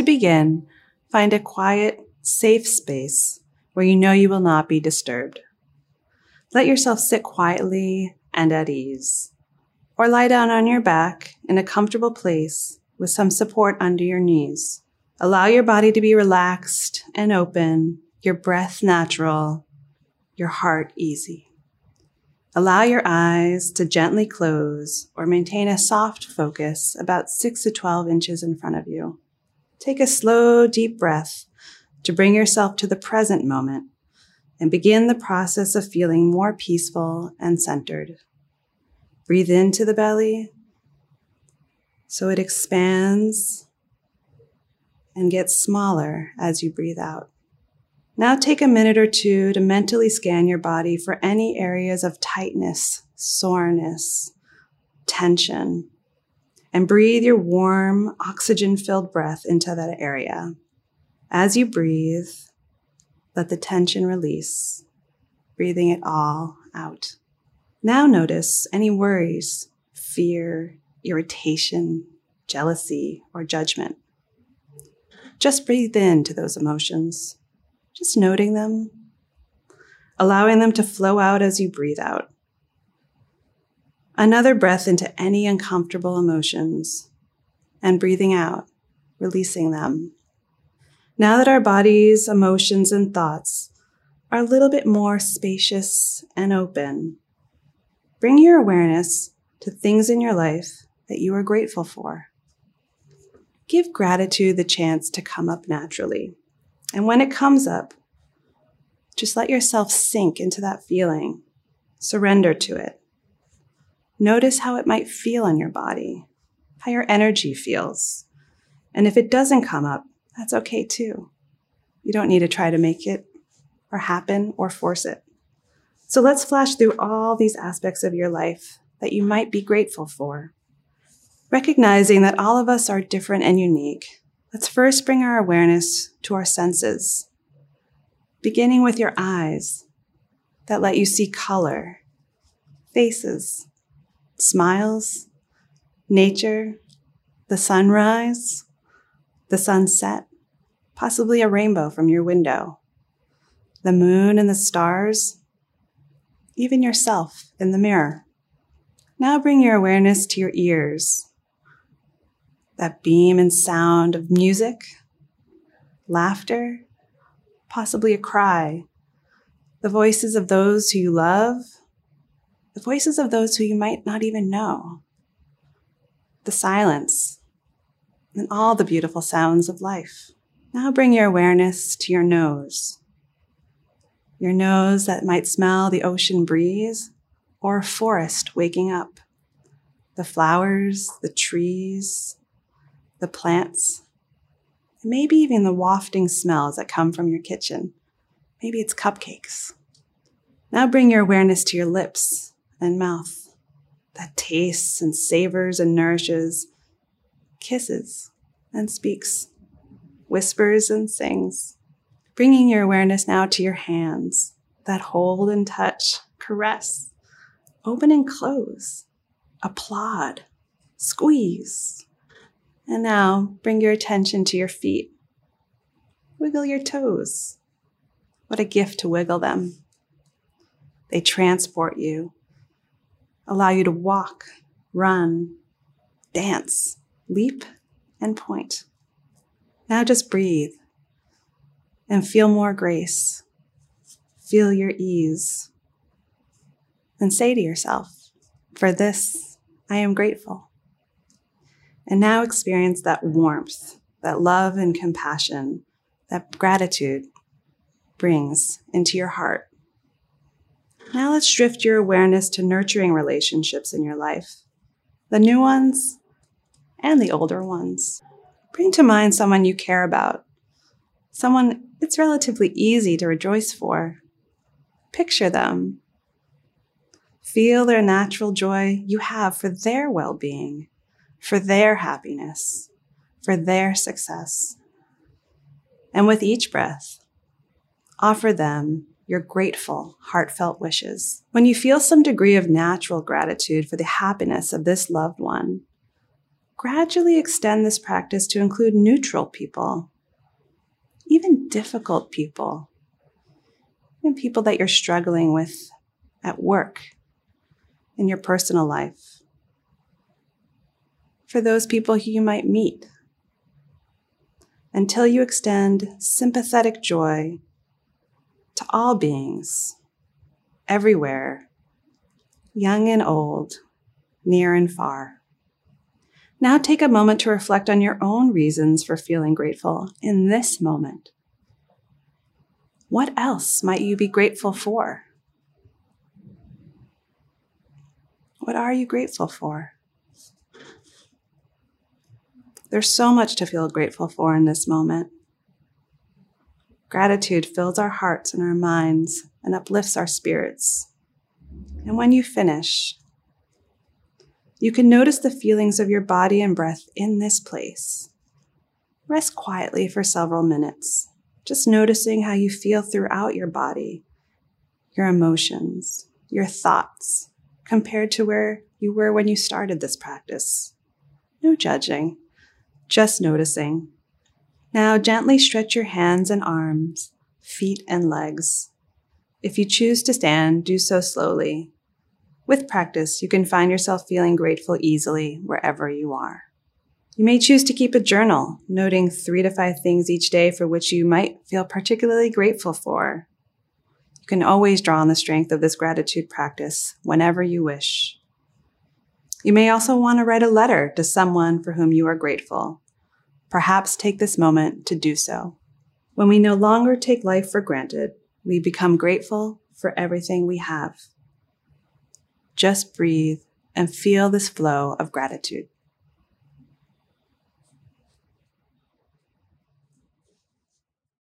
To begin, find a quiet, safe space where you know you will not be disturbed. Let yourself sit quietly and at ease, or lie down on your back in a comfortable place with some support under your knees. Allow your body to be relaxed and open, your breath natural, your heart easy. Allow your eyes to gently close or maintain a soft focus about 6 to 12 inches in front of you. Take a slow, deep breath to bring yourself to the present moment and begin the process of feeling more peaceful and centered. Breathe into the belly so it expands and gets smaller as you breathe out. Now take a minute or two to mentally scan your body for any areas of tightness, soreness, tension, and breathe your warm, oxygen filled breath into that area. As you breathe, let the tension release, breathing it all out. Now notice any worries, fear, irritation, jealousy, or judgment. Just breathe into those emotions, just noting them, allowing them to flow out as you breathe out. Another breath into any uncomfortable emotions and breathing out, releasing them. Now that our bodies, emotions, and thoughts are a little bit more spacious and open, bring your awareness to things in your life that you are grateful for. Give gratitude the chance to come up naturally. And when it comes up, just let yourself sink into that feeling. Surrender to it. Notice how it might feel in your body, how your energy feels. And if it doesn't come up, that's okay too. You don't need to try to make it or happen or force it. So let's flash through all these aspects of your life that you might be grateful for. Recognizing that all of us are different and unique, let's first bring our awareness to our senses, beginning with your eyes that let you see color, faces, smiles, nature, the sunrise, the sunset, possibly a rainbow from your window, the moon and the stars, even yourself in the mirror. Now bring your awareness to your ears, that beam and sound of music, laughter, possibly a cry, the voices of those who you love, the voices of those who you might not even know, the silence, and all the beautiful sounds of life. Now bring your awareness to your nose. Your nose that might smell the ocean breeze or a forest waking up. The flowers, the trees, the plants, and maybe even the wafting smells that come from your kitchen. Maybe it's cupcakes. Now bring your awareness to your lips and mouth that tastes and savors and nourishes kisses and speaks, whispers and sings, bringing your awareness now to your hands that hold and touch, caress, open and close, applaud, squeeze. And now bring your attention to your feet. Wiggle your toes. What a gift to wiggle them. They transport you, allow you to walk, run, dance, leap, and point. Now just breathe and feel more grace. Feel your ease. And say to yourself, For this I am grateful. And now experience that warmth, that love and compassion, that gratitude brings into your heart. Now let's drift your awareness to nurturing relationships in your life the new ones and the older ones. Bring to mind someone you care about, someone it's relatively easy to rejoice for. Picture them. Feel their natural joy you have for their well being, for their happiness, for their success. And with each breath, offer them your grateful, heartfelt wishes. When you feel some degree of natural gratitude for the happiness of this loved one, gradually extend this practice to include neutral people, even difficult people, even people that you're struggling with at work, in your personal life. For those people who you might meet, until you extend sympathetic joy to all beings, everywhere, young and old, near and far. Now take a moment to reflect on your own reasons for feeling grateful in this moment. What else might you be grateful for? What are you grateful for? There's so much to feel grateful for in this moment. Gratitude fills our hearts and our minds and uplifts our spirits. And when you finish, you can notice the feelings of your body and breath in this place. Rest quietly for several minutes, just noticing how you feel throughout your body, your emotions, your thoughts, compared to where you were when you started this practice. No judging, just noticing. Now gently stretch your hands and arms, feet and legs. If you choose to stand, do so slowly, with practice, you can find yourself feeling grateful easily wherever you are. You may choose to keep a journal, noting three to five things each day for which you might feel particularly grateful for. You can always draw on the strength of this gratitude practice whenever you wish. You may also want to write a letter to someone for whom you are grateful. Perhaps take this moment to do so. When we no longer take life for granted, we become grateful for everything we have. Just breathe and feel this flow of gratitude.